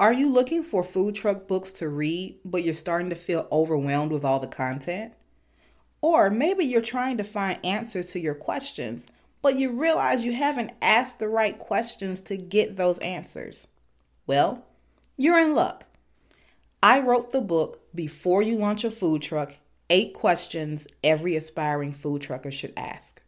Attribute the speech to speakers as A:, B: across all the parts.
A: Are you looking for food truck books to read, but you're starting to feel overwhelmed with all the content? Or maybe you're trying to find answers to your questions, but you realize you haven't asked the right questions to get those answers. Well, you're in luck. I wrote the book Before You Launch a Food Truck Eight Questions Every Aspiring Food Trucker Should Ask.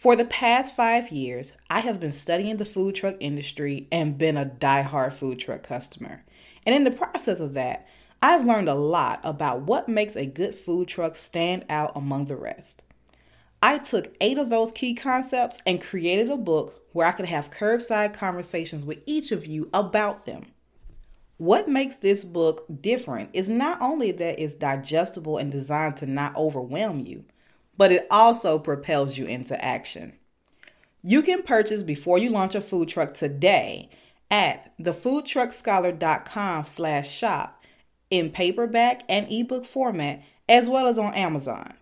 A: For the past five years, I have been studying the food truck industry and been a die-hard food truck customer. And in the process of that, I've learned a lot about what makes a good food truck stand out among the rest. I took eight of those key concepts and created a book where I could have curbside conversations with each of you about them. What makes this book different is not only that it's digestible and designed to not overwhelm you, but it also propels you into action. You can purchase before you launch a food truck today at thefoodtruckscholar.com slash shop in paperback and ebook format as well as on Amazon.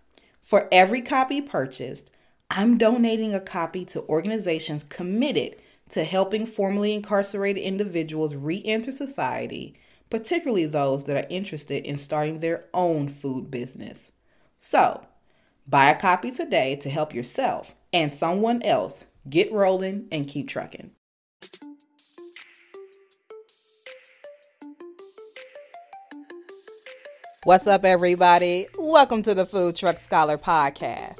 A: For every copy purchased, I'm donating a copy to organizations committed to helping formerly incarcerated individuals re enter society, particularly those that are interested in starting their own food business. So, Buy a copy today to help yourself and someone else get rolling and keep trucking. What's up, everybody? Welcome to the Food Truck Scholar Podcast,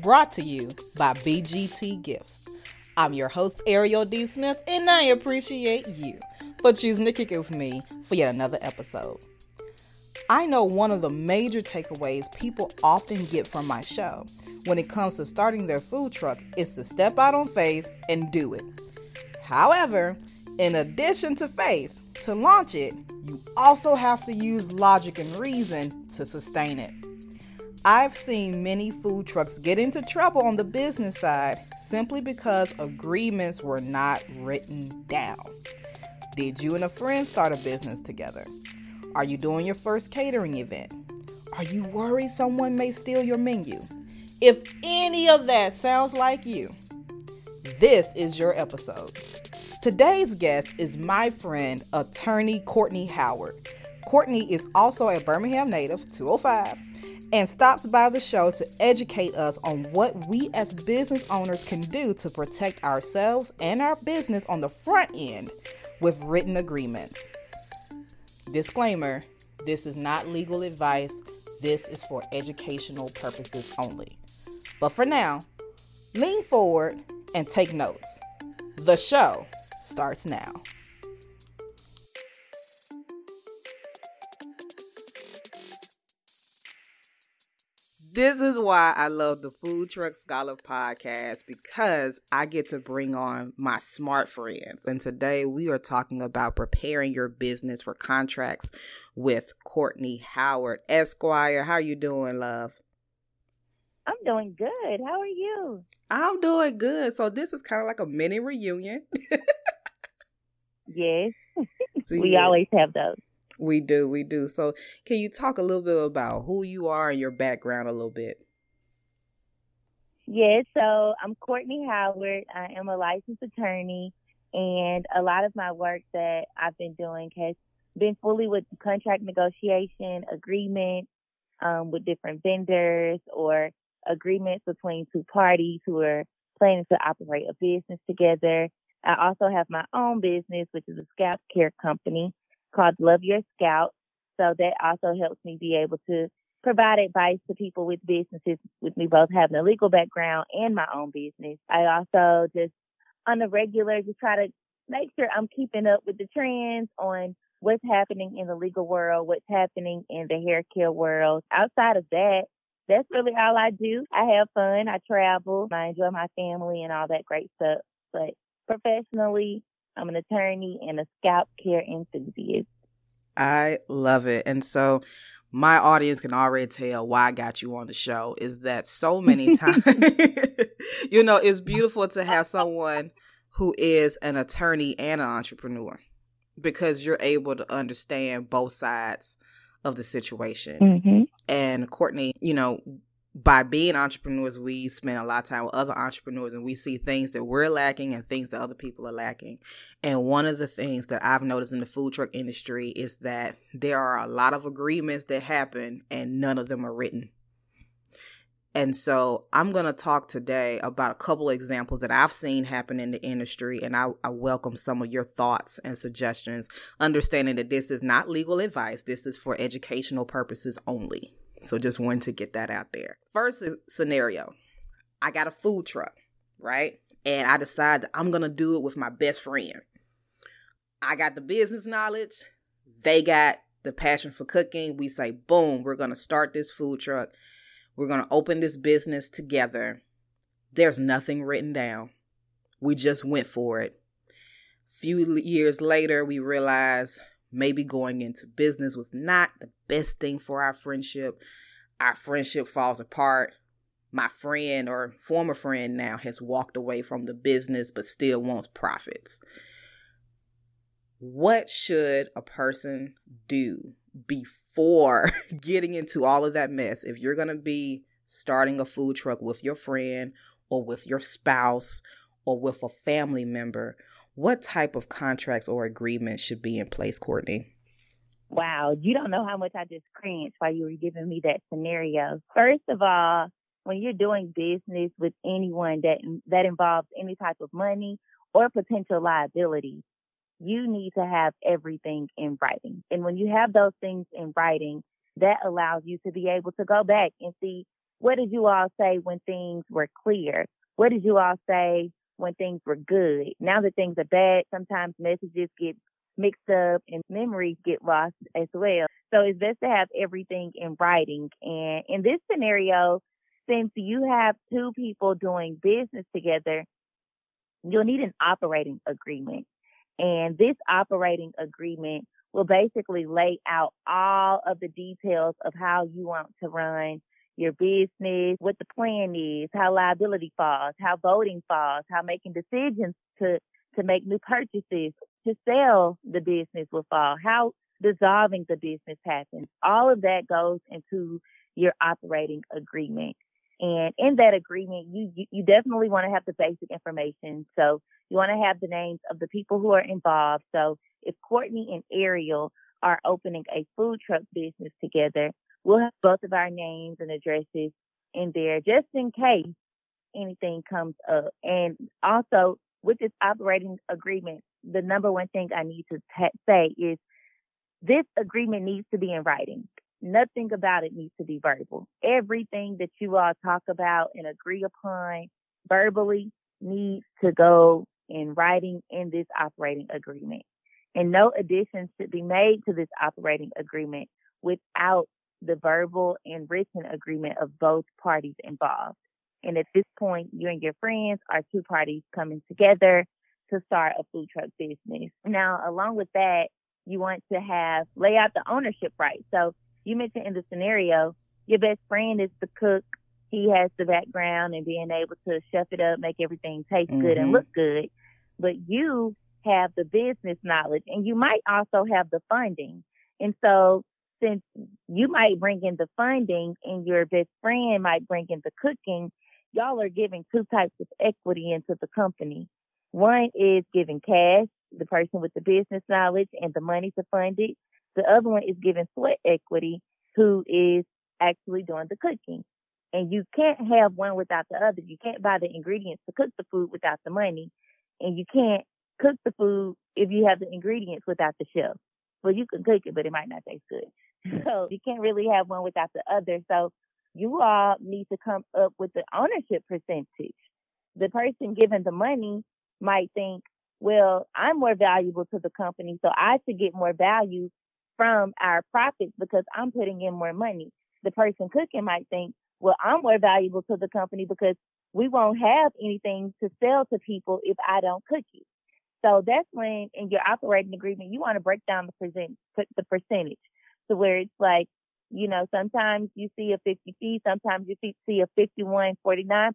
A: brought to you by BGT Gifts. I'm your host, Ariel D. Smith, and I appreciate you for choosing to kick it with me for yet another episode. I know one of the major takeaways people often get from my show when it comes to starting their food truck is to step out on faith and do it. However, in addition to faith, to launch it, you also have to use logic and reason to sustain it. I've seen many food trucks get into trouble on the business side simply because agreements were not written down. Did you and a friend start a business together? Are you doing your first catering event? Are you worried someone may steal your menu? If any of that sounds like you, this is your episode. Today's guest is my friend, attorney Courtney Howard. Courtney is also a Birmingham native, 205, and stops by the show to educate us on what we as business owners can do to protect ourselves and our business on the front end with written agreements. Disclaimer this is not legal advice, this is for educational purposes only. But for now, lean forward and take notes. The show starts now. This is why I love the Food Truck Scholar podcast because I get to bring on my smart friends. And today we are talking about preparing your business for contracts with Courtney Howard, Esquire. How you doing, love?
B: I'm doing good. How are you?
A: I'm doing good. So this is kind of like a mini reunion.
B: yes. we always have those.
A: We do, we do. So, can you talk a little bit about who you are and your background a little bit?
B: Yes, so I'm Courtney Howard. I am a licensed attorney, and a lot of my work that I've been doing has been fully with contract negotiation, agreements um, with different vendors, or agreements between two parties who are planning to operate a business together. I also have my own business, which is a scalp care company called Love Your Scalp. So that also helps me be able to provide advice to people with businesses with me both having a legal background and my own business. I also just on the regular just try to make sure I'm keeping up with the trends on what's happening in the legal world, what's happening in the hair care world. Outside of that, that's really all I do. I have fun. I travel. I enjoy my family and all that great stuff. But professionally, I'm an attorney and a scalp care enthusiast.
A: I love it. And so my audience can already tell why I got you on the show is that so many times, you know, it's beautiful to have someone who is an attorney and an entrepreneur because you're able to understand both sides of the situation. Mm-hmm. And Courtney, you know, by being entrepreneurs, we spend a lot of time with other entrepreneurs and we see things that we're lacking and things that other people are lacking. And one of the things that I've noticed in the food truck industry is that there are a lot of agreements that happen and none of them are written. And so I'm going to talk today about a couple of examples that I've seen happen in the industry, and I, I, welcome some of your thoughts and suggestions, understanding that this is not legal advice, this is for educational purposes only. So just wanted to get that out there. First scenario I got a food truck, right? And I decide I'm going to do it with my best friend. I got the business knowledge, they got the passion for cooking. We say, boom, we're going to start this food truck. We're going to open this business together. There's nothing written down. We just went for it. Few years later, we realize maybe going into business was not the best thing for our friendship. Our friendship falls apart. My friend or former friend now has walked away from the business but still wants profits. What should a person do before getting into all of that mess? If you're going to be starting a food truck with your friend or with your spouse or with a family member, what type of contracts or agreements should be in place, Courtney?
B: Wow, you don't know how much I just cringed while you were giving me that scenario. First of all, when you're doing business with anyone that that involves any type of money or potential liability, you need to have everything in writing. And when you have those things in writing, that allows you to be able to go back and see what did you all say when things were clear? What did you all say when things were good. Now that things are bad, sometimes messages get mixed up and memories get lost as well. So it's best to have everything in writing. And in this scenario, since you have two people doing business together, you'll need an operating agreement. And this operating agreement will basically lay out all of the details of how you want to run your business, what the plan is, how liability falls, how voting falls, how making decisions to, to make new purchases, to sell the business will fall, how dissolving the business happens. All of that goes into your operating agreement. And in that agreement, you, you, you definitely want to have the basic information. So you want to have the names of the people who are involved. So if Courtney and Ariel are opening a food truck business together, We'll have both of our names and addresses in there just in case anything comes up. And also with this operating agreement, the number one thing I need to t- say is this agreement needs to be in writing. Nothing about it needs to be verbal. Everything that you all talk about and agree upon verbally needs to go in writing in this operating agreement. And no additions should be made to this operating agreement without the verbal and written agreement of both parties involved. And at this point, you and your friends are two parties coming together to start a food truck business. Now, along with that, you want to have lay out the ownership rights. So you mentioned in the scenario, your best friend is the cook. He has the background and being able to chef it up, make everything taste mm-hmm. good and mm-hmm. look good. But you have the business knowledge and you might also have the funding. And so since you might bring in the funding and your best friend might bring in the cooking, y'all are giving two types of equity into the company. One is giving cash, the person with the business knowledge and the money to fund it. The other one is giving sweat equity, who is actually doing the cooking. And you can't have one without the other. You can't buy the ingredients to cook the food without the money. And you can't cook the food if you have the ingredients without the chef. Well, you can cook it, but it might not taste good. So you can't really have one without the other. So you all need to come up with the ownership percentage. The person giving the money might think, well, I'm more valuable to the company, so I should get more value from our profits because I'm putting in more money. The person cooking might think, well, I'm more valuable to the company because we won't have anything to sell to people if I don't cook it. So that's when in your operating agreement, you want to break down the percent, the percentage to where it's like, you know, sometimes you see a 50 fee, sometimes you see a 51, 49%,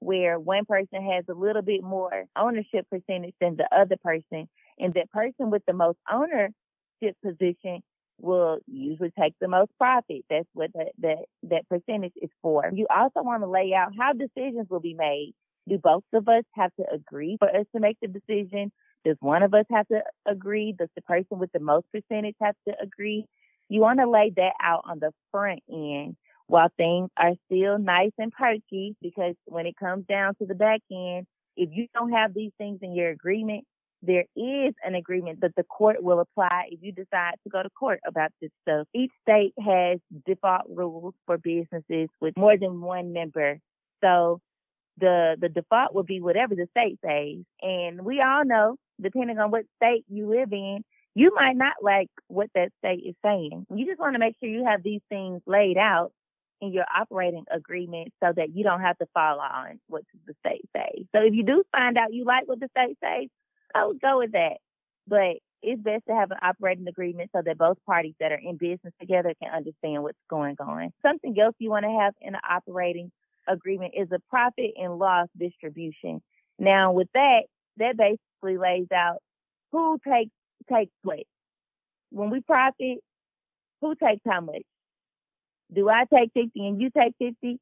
B: where one person has a little bit more ownership percentage than the other person. And that person with the most ownership position will usually take the most profit. That's what that that, that percentage is for. You also want to lay out how decisions will be made. Do both of us have to agree for us to make the decision? Does one of us have to agree? Does the person with the most percentage have to agree? You want to lay that out on the front end while things are still nice and perky because when it comes down to the back end, if you don't have these things in your agreement, there is an agreement that the court will apply if you decide to go to court about this stuff. Each state has default rules for businesses with more than one member. So the the default will be whatever the state says. And we all know, depending on what state you live in, you might not like what that state is saying. You just want to make sure you have these things laid out in your operating agreement so that you don't have to follow on what the state says. So if you do find out you like what the state says, I would go with that. But it's best to have an operating agreement so that both parties that are in business together can understand what's going on. Something else you want to have in an operating agreement is a profit and loss distribution. Now, with that, that basically lays out who takes takes what. When we profit, who takes how much? Do I take 50 and you take 50?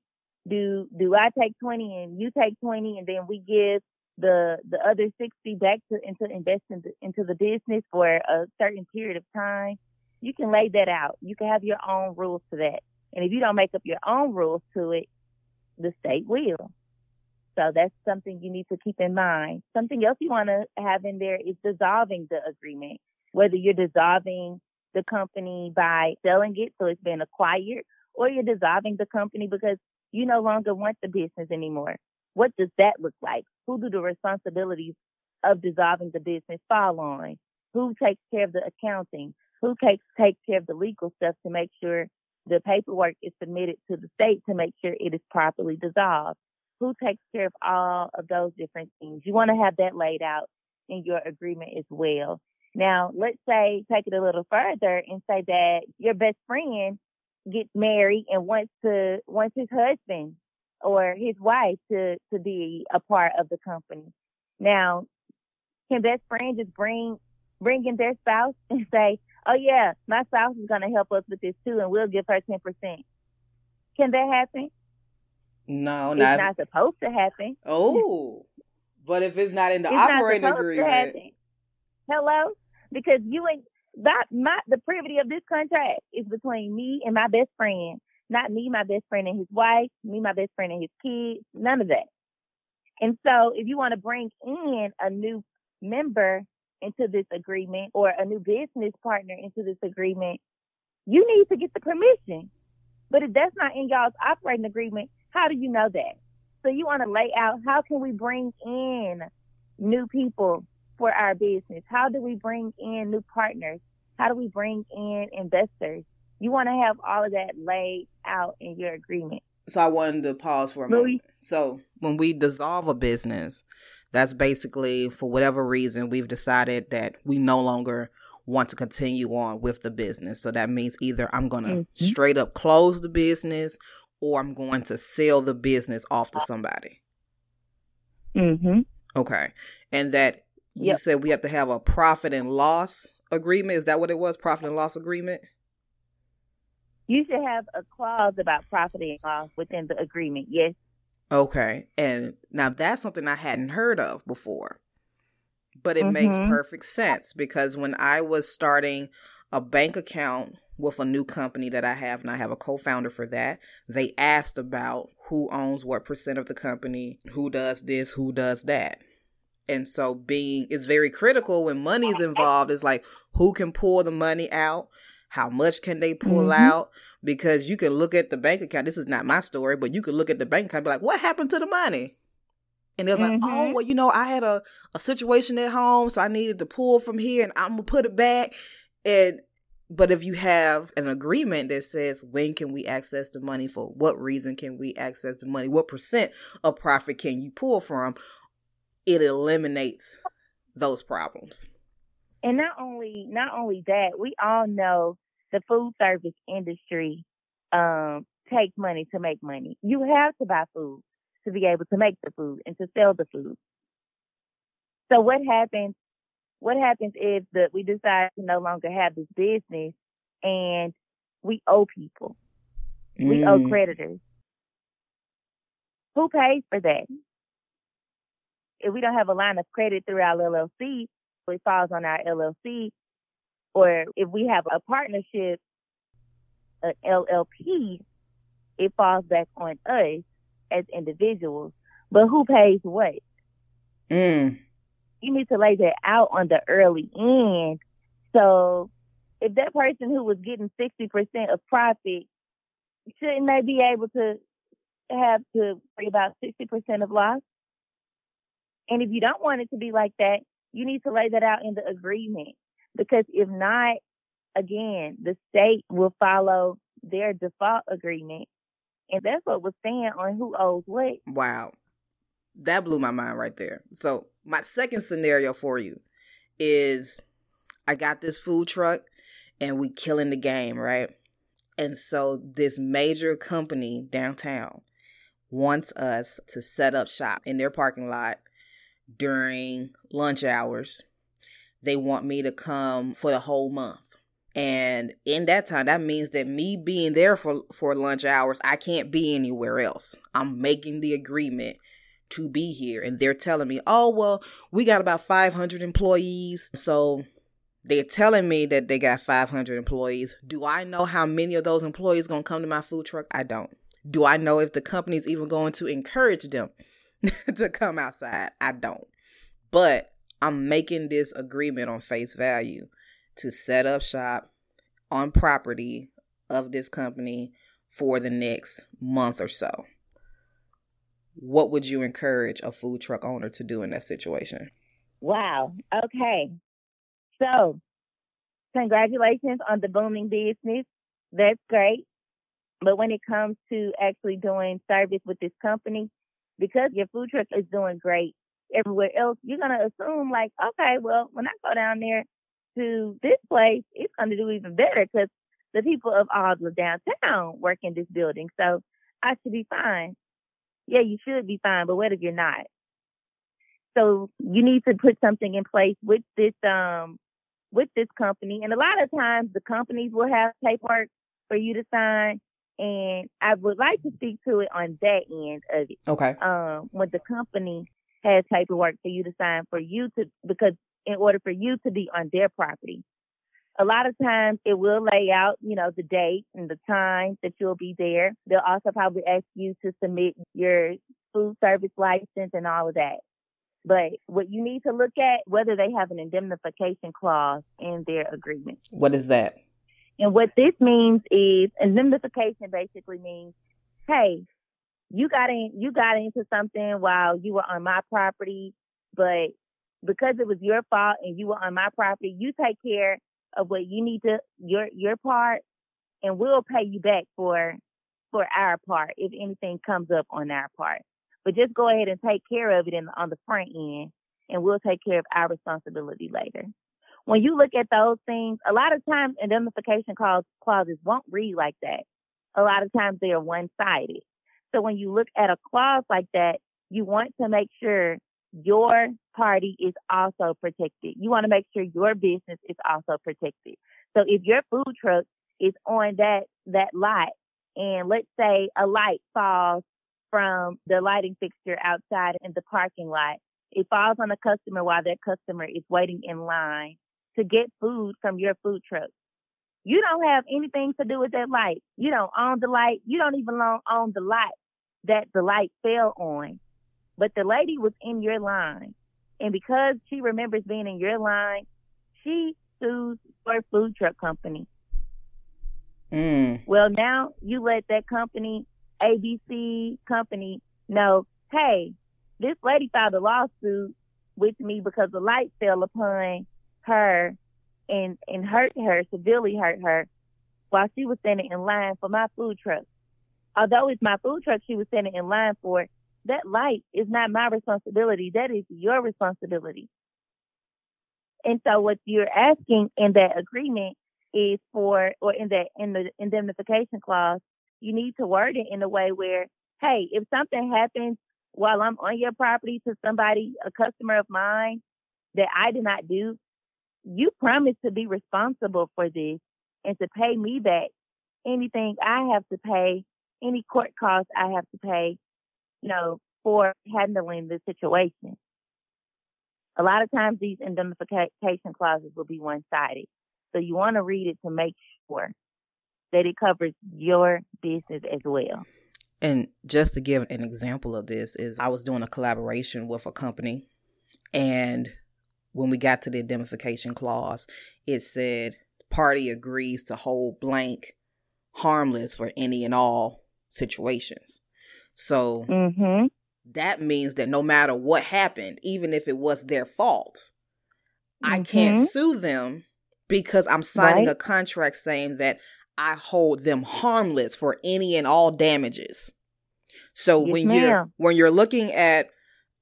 B: Do do I take 20 and you take 20 and then we give the the other 60 back to into invest in into the business for a certain period of time? You can lay that out. You can have your own rules to that. And if you don't make up your own rules to it, the state will. So that's something you need to keep in mind. Something else you want to have in there is dissolving the agreement, whether you're dissolving the company by selling it so it's been acquired or you're dissolving the company because you no longer want the business anymore. What does that look like? Who do the responsibilities of dissolving the business fall on? Who takes care of the accounting? Who takes takes care of the legal stuff to make sure the paperwork is submitted to the state to make sure it is properly dissolved? Who takes care of all of those different things? You want to have that laid out in your agreement as well. Now, let's say take it a little further and say that your best friend gets married and wants to wants his husband or his wife to to be a part of the company. Now, can best friend just bring bring in their spouse and say, "Oh yeah, my spouse is going to help us with this too, and we'll give her ten percent"? Can that happen?
A: No,
B: it's
A: not,
B: not supposed to happen.
A: Oh, but if it's not in the
B: it's
A: operating agreement,
B: hello, because you ain't that my the privity of this contract is between me and my best friend, not me, my best friend and his wife, me, my best friend and his kids, none of that. And so if you want to bring in a new member into this agreement or a new business partner into this agreement, you need to get the permission. But if that's not in y'all's operating agreement, how do you know that? So you want to lay out how can we bring in new people for our business? How do we bring in new partners? How do we bring in investors? You want to have all of that laid out in your agreement.
A: So I wanted to pause for a moment. So when we dissolve a business, that's basically for whatever reason we've decided that we no longer want to continue on with the business. So that means either I'm going to mm-hmm. straight up close the business or I'm going to sell the business off to somebody.
B: Mhm.
A: Okay. And that you said we have to have a profit and loss agreement. Is that what it was? Profit and loss agreement?
B: You should have a clause about profit and loss within the agreement. Yes.
A: Okay. And now that's something I hadn't heard of before. But it mm-hmm. makes perfect sense because when I was starting a bank account with a new company that I have, and I have a co founder for that, they asked about who owns what percent of the company, who does this, who does that. And so being is very critical when money's involved. Is like who can pull the money out, how much can they pull mm-hmm. out? Because you can look at the bank account. This is not my story, but you could look at the bank account and be like, what happened to the money? And they're mm-hmm. like, oh, mm-hmm. well, you know, I had a, a situation at home, so I needed to pull from here and I'm gonna put it back. And but if you have an agreement that says when can we access the money for what reason can we access the money, what percent of profit can you pull from, it eliminates those problems.
B: And not only not only that, we all know the food service industry um, takes money to make money. You have to buy food to be able to make the food and to sell the food. So what happens? What happens if the, we decide to no longer have this business and we owe people. We owe
A: Mm.
B: creditors. Who pays for that? If we don't have a line of credit through our LLC, it falls on our LLC. Or if we have a partnership, an LLP, it falls back on us as individuals. But who pays what?
A: Mm.
B: You need to lay that out on the early end. So if that person who was getting 60% of profit, shouldn't they be able to have to worry about 60% of loss? And if you don't want it to be like that, you need to lay that out in the agreement. Because if not, again, the state will follow their default agreement. And that's what was saying on who owes what.
A: Wow. That blew my mind right there. So, my second scenario for you is I got this food truck and we killing the game, right? And so this major company downtown wants us to set up shop in their parking lot during lunch hours. They want me to come for the whole month. And in that time, that means that me being there for, for lunch hours, I can't be anywhere else. I'm making the agreement to be here. And they're telling me, oh, well, we got about 500 employees. So they're telling me that they got 500 employees. Do I know how many of those employees going to come to my food truck? I don't. Do I know if the company's even going to encourage them to come outside? I don't. But I'm making this agreement on face value to set up shop on property of this company for the next month or so. What would you encourage a food truck owner to do in that situation?
B: Wow. Okay. So, congratulations on the booming business. That's great. But when it comes to actually doing service with this company, because your food truck is doing great everywhere else, you're going to assume, like, okay, well, when I go down there to this place, it's going to do even better because the people of Aldla downtown work in this building. So I should be fine. Yeah, you should be fine, but what if you're not? So you need to put something in place with this um with this company. And a lot of times the companies will have paperwork for you to sign. And I would like to speak to it on that end of it.
A: Okay.
B: Um, when the company has paperwork for you to sign for you to because in order for you to be on their property. A lot of times it will lay out, you know, the date and the time that you'll be there. They'll also probably ask you to submit your food service license and all of that. But what you need to look at whether they have an indemnification clause in their agreement.
A: What is that?
B: And what this means is indemnification basically means, hey, you got in you got into something while you were on my property, but because it was your fault and you were on my property, you take care of what you need to your your part and we'll pay you back for for our part if anything comes up on our part. But just go ahead and take care of it in, on the front end and we'll take care of our responsibility later. When you look at those things, a lot of times indemnification clause, clauses won't read like that. A lot of times they are one sided. So when you look at a clause like that, you want to make sure your party is also protected. You want to make sure your business is also protected. So if your food truck is on that that lot and let's say a light falls from the lighting fixture outside in the parking lot, it falls on the customer while that customer is waiting in line to get food from your food truck. You don't have anything to do with that light. You don't own the light. You don't even own the lot that the light fell on. But the lady was in your line. And because she remembers being in your line, she sues your food truck company.
A: Mm.
B: Well, now you let that company, ABC company, know, hey, this lady filed a lawsuit with me because the light fell upon her and, and hurt her, severely hurt her while she was standing in line for my food truck. Although it's my food truck she was standing in line for, that light is not my responsibility. That is your responsibility. And so what you're asking in that agreement is for, or in that, in the indemnification clause, you need to word it in a way where, hey, if something happens while I'm on your property to somebody, a customer of mine that I did not do, you promise to be responsible for this and to pay me back anything I have to pay, any court costs I have to pay, you know, for handling the situation. A lot of times these indemnification clauses will be one sided. So you want to read it to make sure that it covers your business as well.
A: And just to give an example of this is I was doing a collaboration with a company and when we got to the indemnification clause, it said party agrees to hold blank harmless for any and all situations. So mm-hmm. that means that no matter what happened, even if it was their fault, mm-hmm. I can't sue them because I'm signing right. a contract saying that I hold them harmless for any and all damages. So yes, when ma'am. you're when you're looking at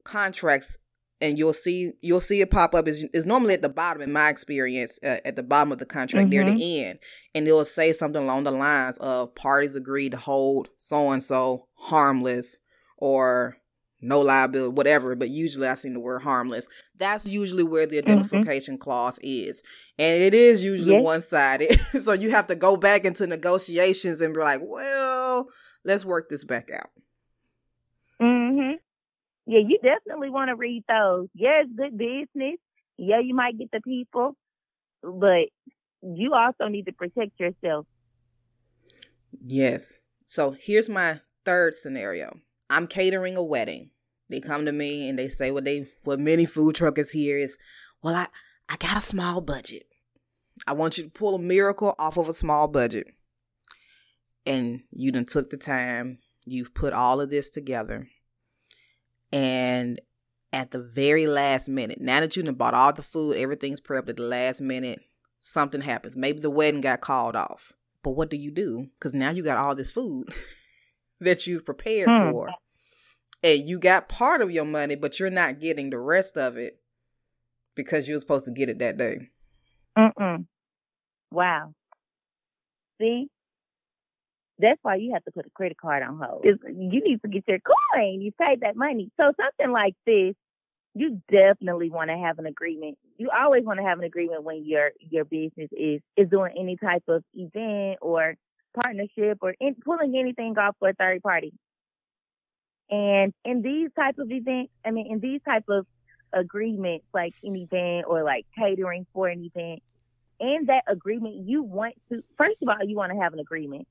A: contracts and you'll see you'll see it pop up is is normally at the bottom in my experience uh, at the bottom of the contract mm-hmm. near the mm-hmm. end and it'll say something along the lines of parties agree to hold so and so harmless or no liability whatever but usually i see the word harmless that's usually where the indemnification mm-hmm. clause is and it is usually yes. one-sided so you have to go back into negotiations and be like well let's work this back out
B: yeah, you definitely want to read those. Yeah, it's good business. Yeah, you might get the people, but you also need to protect yourself.
A: Yes. So here's my third scenario. I'm catering a wedding. They come to me and they say what they what many food truckers here is, well, I I got a small budget. I want you to pull a miracle off of a small budget. And you done took the time, you've put all of this together and at the very last minute, now that you have bought all the food, everything's prepped at the last minute, something happens. Maybe the wedding got called off. But what do you do? Because now you got all this food that you've prepared hmm. for. And you got part of your money, but you're not getting the rest of it because you were supposed to get it that day.
B: Mm-mm. Wow. See, that's why you have to put a credit card on hold. It's, you need to get your coin. You paid that money. So something like this, you definitely want to have an agreement. You always want to have an agreement when your your business is is doing any type of event or partnership or in, pulling anything off for a third party. And in these type of events, I mean, in these type of agreements, like an event or like catering for an event, in that agreement, you want to first of all, you want to have an agreement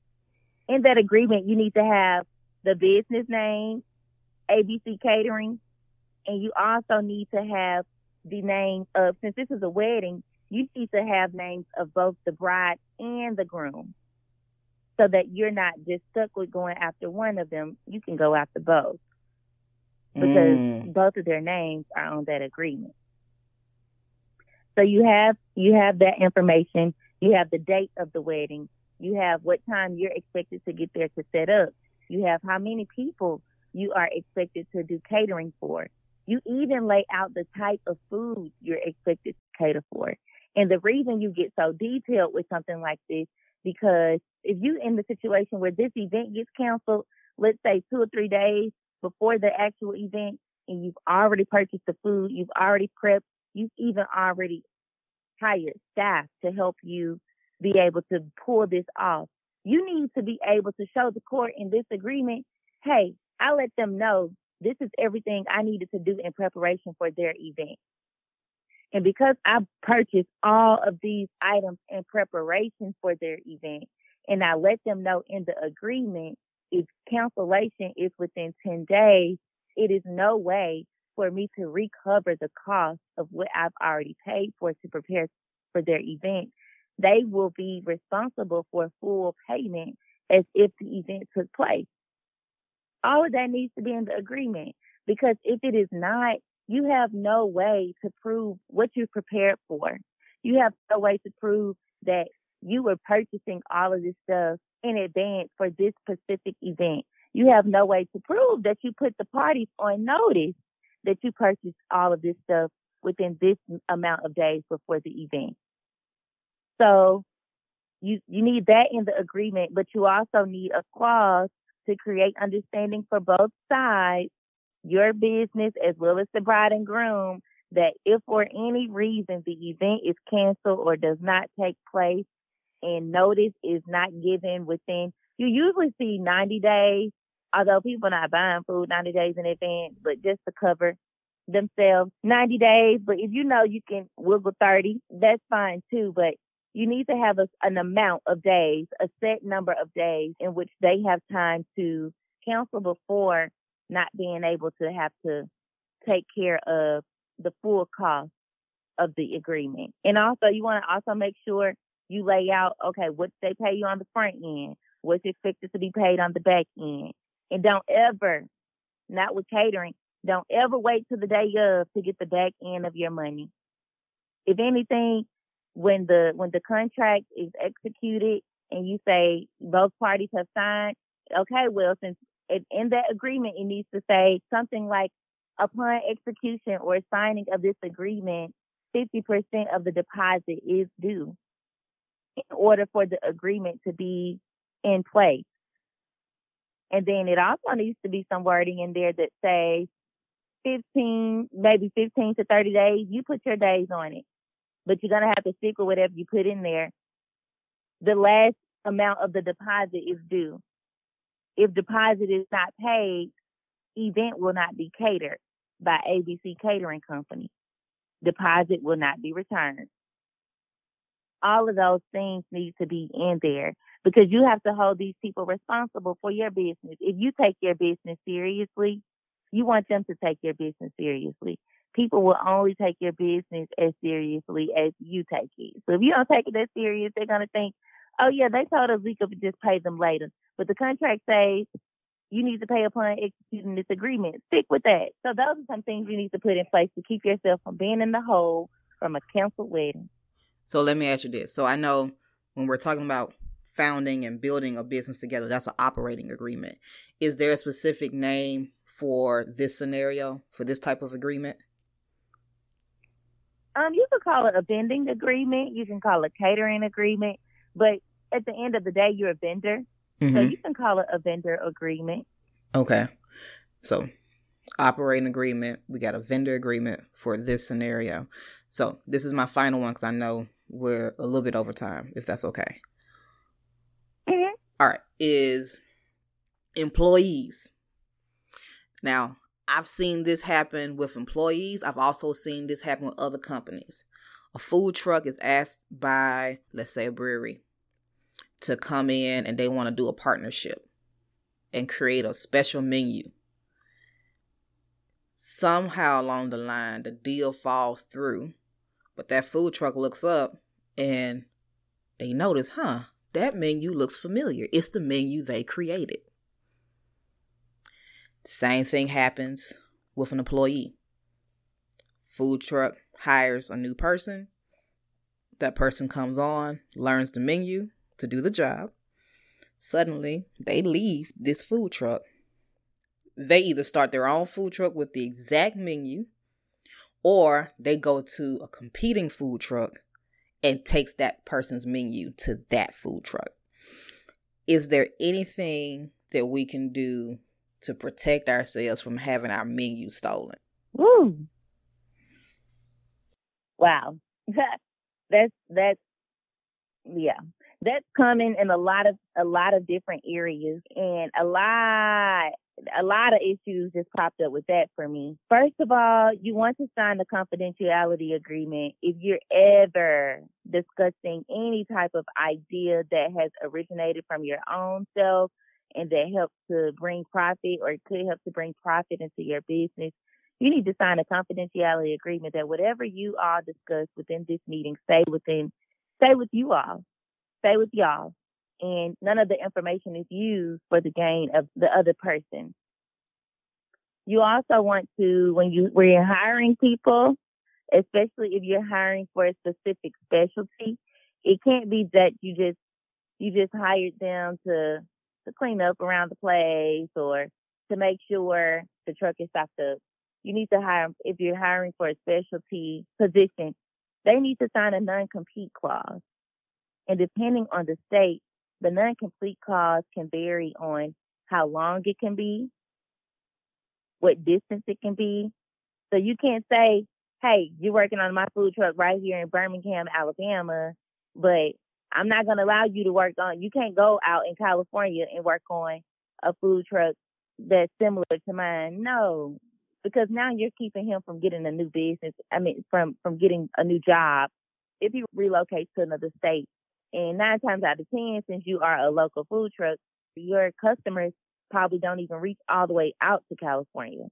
B: in that agreement, you need to have the business name, ABC Catering, and you also need to have the name of, since this is a wedding, you need to have names of both the bride and the groom so that you're not just stuck with going after one of them. You can go after both because mm. both of their names are on that agreement. So you have you have that information. You have the date of the wedding. You have what time you're expected to get there to set up. You have how many people you are expected to do catering for. You even lay out the type of food you're expected to cater for. And the reason you get so detailed with something like this, because if you in the situation where this event gets canceled, let's say two or three days before the actual event, and you've already purchased the food, you've already prepped, you've even already hired staff to help you be able to pull this off. You need to be able to show the court in this agreement, hey, I let them know this is everything I needed to do in preparation for their event. And because I purchased all of these items in preparation for their event, and I let them know in the agreement if cancellation is within 10 days, it is no way for me to recover the cost of what I've already paid for to prepare for their event they will be responsible for full payment as if the event took place. All of that needs to be in the agreement because if it is not, you have no way to prove what you prepared for. You have no way to prove that you were purchasing all of this stuff in advance for this specific event. You have no way to prove that you put the parties on notice that you purchased all of this stuff within this amount of days before the event. So you you need that in the agreement, but you also need a clause to create understanding for both sides, your business as well as the bride and groom, that if for any reason the event is canceled or does not take place, and notice is not given within, you usually see 90 days, although people are not buying food 90 days in advance, but just to cover themselves 90 days. But if you know you can wiggle 30, that's fine too. But you need to have a, an amount of days, a set number of days in which they have time to cancel before not being able to have to take care of the full cost of the agreement. And also, you want to also make sure you lay out, okay, what they pay you on the front end, what's expected to be paid on the back end. And don't ever, not with catering, don't ever wait till the day of to get the back end of your money. If anything, when the when the contract is executed and you say both parties have signed, okay, well, since it, in that agreement it needs to say something like upon execution or signing of this agreement, 50% of the deposit is due in order for the agreement to be in place. And then it also needs to be some wording in there that says 15, maybe 15 to 30 days, you put your days on it. But you're going to have to stick with whatever you put in there. The last amount of the deposit is due. If deposit is not paid, event will not be catered by ABC Catering Company. Deposit will not be returned all of those things need to be in there because you have to hold these people responsible for your business. If you take your business seriously, you want them to take your business seriously. People will only take your business as seriously as you take it. So if you don't take it as serious, they're to think, oh, yeah, they told us we could just pay them later. But the contract says you need to pay upon executing this agreement. Stick with that. So those are some things you need to put in place to keep yourself from being in the hole from a canceled wedding.
A: So let me ask you this. So I know when we're talking about founding and building a business together, that's an operating agreement. Is there a specific name for this scenario, for this type of agreement?
B: Um, you can call it a vending agreement. You can call it catering agreement. But at the end of the day, you're a vendor. Mm-hmm. So you can call it a vendor agreement.
A: Okay. So operating agreement. We got a vendor agreement for this scenario. So this is my final one because I know we're a little bit over time, if that's okay. Mm-hmm. All right, is employees. Now, I've seen this happen with employees. I've also seen this happen with other companies. A food truck is asked by, let's say, a brewery to come in and they want to do a partnership and create a special menu. Somehow along the line, the deal falls through but that food truck looks up and they notice, huh, that menu looks familiar. It's the menu they created. Same thing happens with an employee. Food truck hires a new person. That person comes on, learns the menu to do the job. Suddenly, they leave this food truck. They either start their own food truck with the exact menu or they go to a competing food truck and takes that person's menu to that food truck. Is there anything that we can do to protect ourselves from having our menu stolen?
B: Woo. Wow. that's that's yeah. That's coming in a lot of a lot of different areas and a lot a lot of issues just popped up with that for me. First of all, you want to sign the confidentiality agreement if you're ever discussing any type of idea that has originated from your own self and that helps to bring profit or it could help to bring profit into your business. You need to sign a confidentiality agreement that whatever you all discuss within this meeting, stay within, stay with you all, stay with y'all and none of the information is used for the gain of the other person. You also want to, when you when you're hiring people, especially if you're hiring for a specific specialty, it can't be that you just you just hired them to to clean up around the place or to make sure the truck is stocked up. You need to hire if you're hiring for a specialty position, they need to sign a non-compete clause. And depending on the state, the non-compete clause can vary on how long it can be, what distance it can be. So you can't say, hey, you're working on my food truck right here in Birmingham, Alabama, but I'm not going to allow you to work on, you can't go out in California and work on a food truck that's similar to mine. No, because now you're keeping him from getting a new business. I mean, from, from getting a new job if he relocates to another state. And nine times out of 10, since you are a local food truck, your customers probably don't even reach all the way out to California.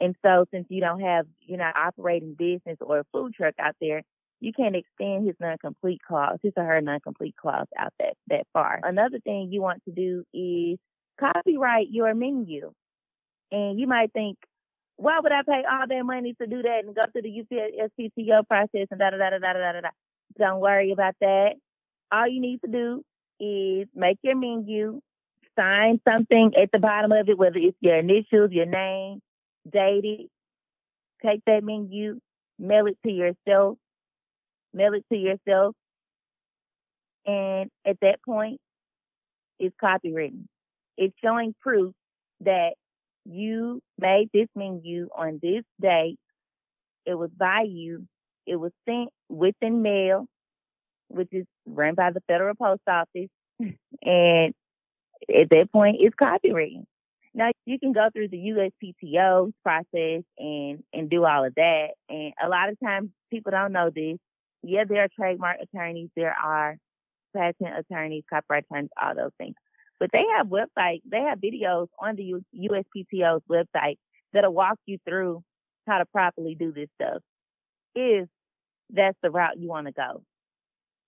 B: And so since you don't have, you're not operating business or a food truck out there, you can't extend his non-compete clause, his or her non-compete clause out that, that far. Another thing you want to do is copyright your menu. And you might think, why would I pay all that money to do that and go through the UCSCTO process and da da da da da da da? Don't worry about that. All you need to do is make your menu, sign something at the bottom of it, whether it's your initials, your name, date it, take that menu, mail it to yourself, mail it to yourself, and at that point, it's copywritten. It's showing proof that you made this menu on this date. It was by you. It was sent within mail, which is run by the Federal Post Office. Hmm. and at that point, it's copywritten. Now you can go through the USPTO process and and do all of that. And a lot of times people don't know this. Yeah, there are trademark attorneys, there are patent attorneys, copyright attorneys, all those things. But they have websites, they have videos on the USPTO's website that'll walk you through how to properly do this stuff. If that's the route you want to go.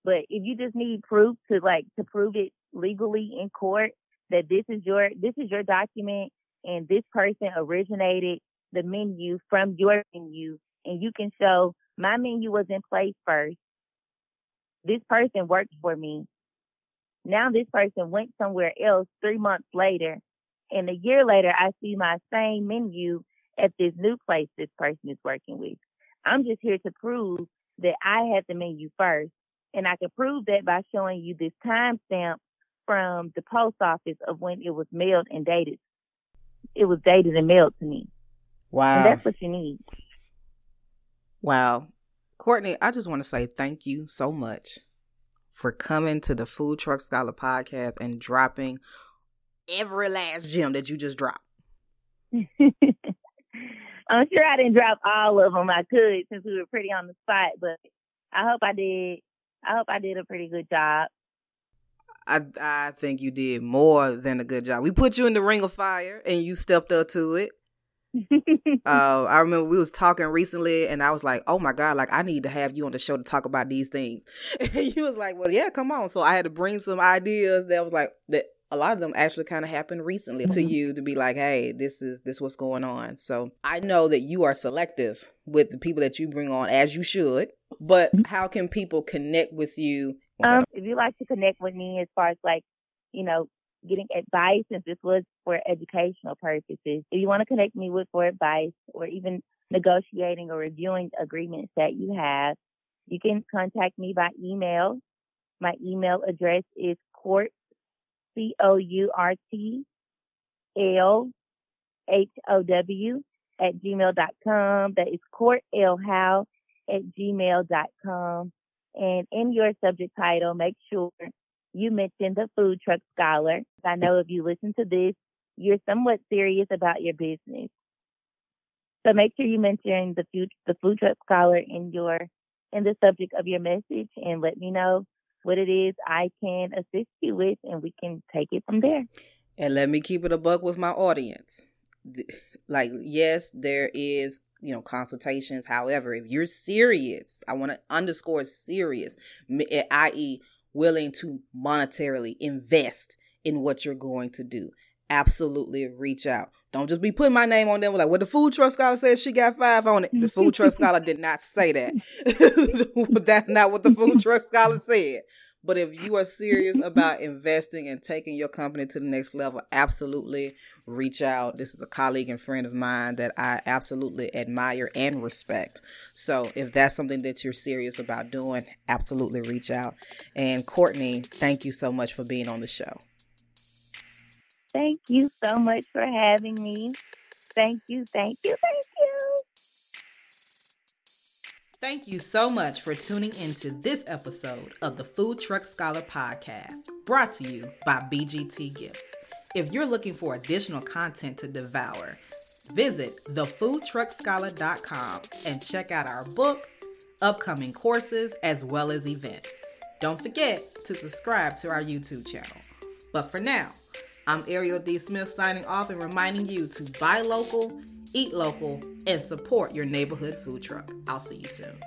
B: But if you just need proof to like to prove it legally in court, that this is your this is your document and this person originated the menu from your menu and you can show my menu was in place first. This person worked for me. Now this person went somewhere else three months later and a year later I see my same menu at this new place this person is working with. I'm just here to prove that I had the menu first. And I can prove that by showing you this timestamp from the post office of when it was mailed and dated. It was dated and mailed to me. Wow. And that's what you need.
A: Wow. Courtney, I just want to say thank you so much for coming to the Food Truck Scholar podcast and dropping every last gem that you just dropped.
B: I'm sure I didn't drop all of them. I could since we were pretty on the spot, but I hope I did. I hope I did a pretty good job.
A: I I think you did more than a good job. We put you in the ring of fire and you stepped up to it. Uh, I remember we was talking recently, and I was like, "Oh my god, like I need to have you on the show to talk about these things." And you was like, "Well, yeah, come on." So I had to bring some ideas that was like that. A lot of them actually kind of happened recently mm-hmm. to you to be like, "Hey, this is this what's going on." So I know that you are selective with the people that you bring on, as you should. But mm-hmm. how can people connect with you
B: um, if you like to connect with me as far as like, you know, getting advice, since this was for educational purposes, if you want to connect me with for advice or even negotiating or reviewing agreements that you have, you can contact me by email. My email address is court, C O U R T L H O W at gmail.com. That is court L Howe at gmail.com. And in your subject title, make sure you mentioned the food truck scholar. I know if you listen to this, you're somewhat serious about your business. So make sure you mention the food, the food truck scholar in your in the subject of your message and let me know what it is I can assist you with and we can take it from there.
A: And let me keep it a buck with my audience. Like yes, there is you know consultations however if you're serious i want to underscore serious eh, i.e willing to monetarily invest in what you're going to do. Absolutely reach out. Don't just be putting my name on them like what the food truck scholar says she got five on it. The food truck scholar did not say that. That's not what the food truck scholar said but if you are serious about investing and taking your company to the next level, absolutely reach out. This is a colleague and friend of mine that I absolutely admire and respect. So if that's something that you're serious about doing, absolutely reach out. And Courtney, thank you so much for being on the show.
B: Thank you so much for having me. Thank you, thank you, thank you.
A: Thank you so much for tuning into this episode of the Food Truck Scholar Podcast, brought to you by BGT Gifts. If you're looking for additional content to devour, visit thefoodtruckscholar.com and check out our book, upcoming courses, as well as events. Don't forget to subscribe to our YouTube channel. But for now, I'm Ariel D. Smith signing off and reminding you to buy local, eat local, and support your neighborhood food truck. I'll see you soon.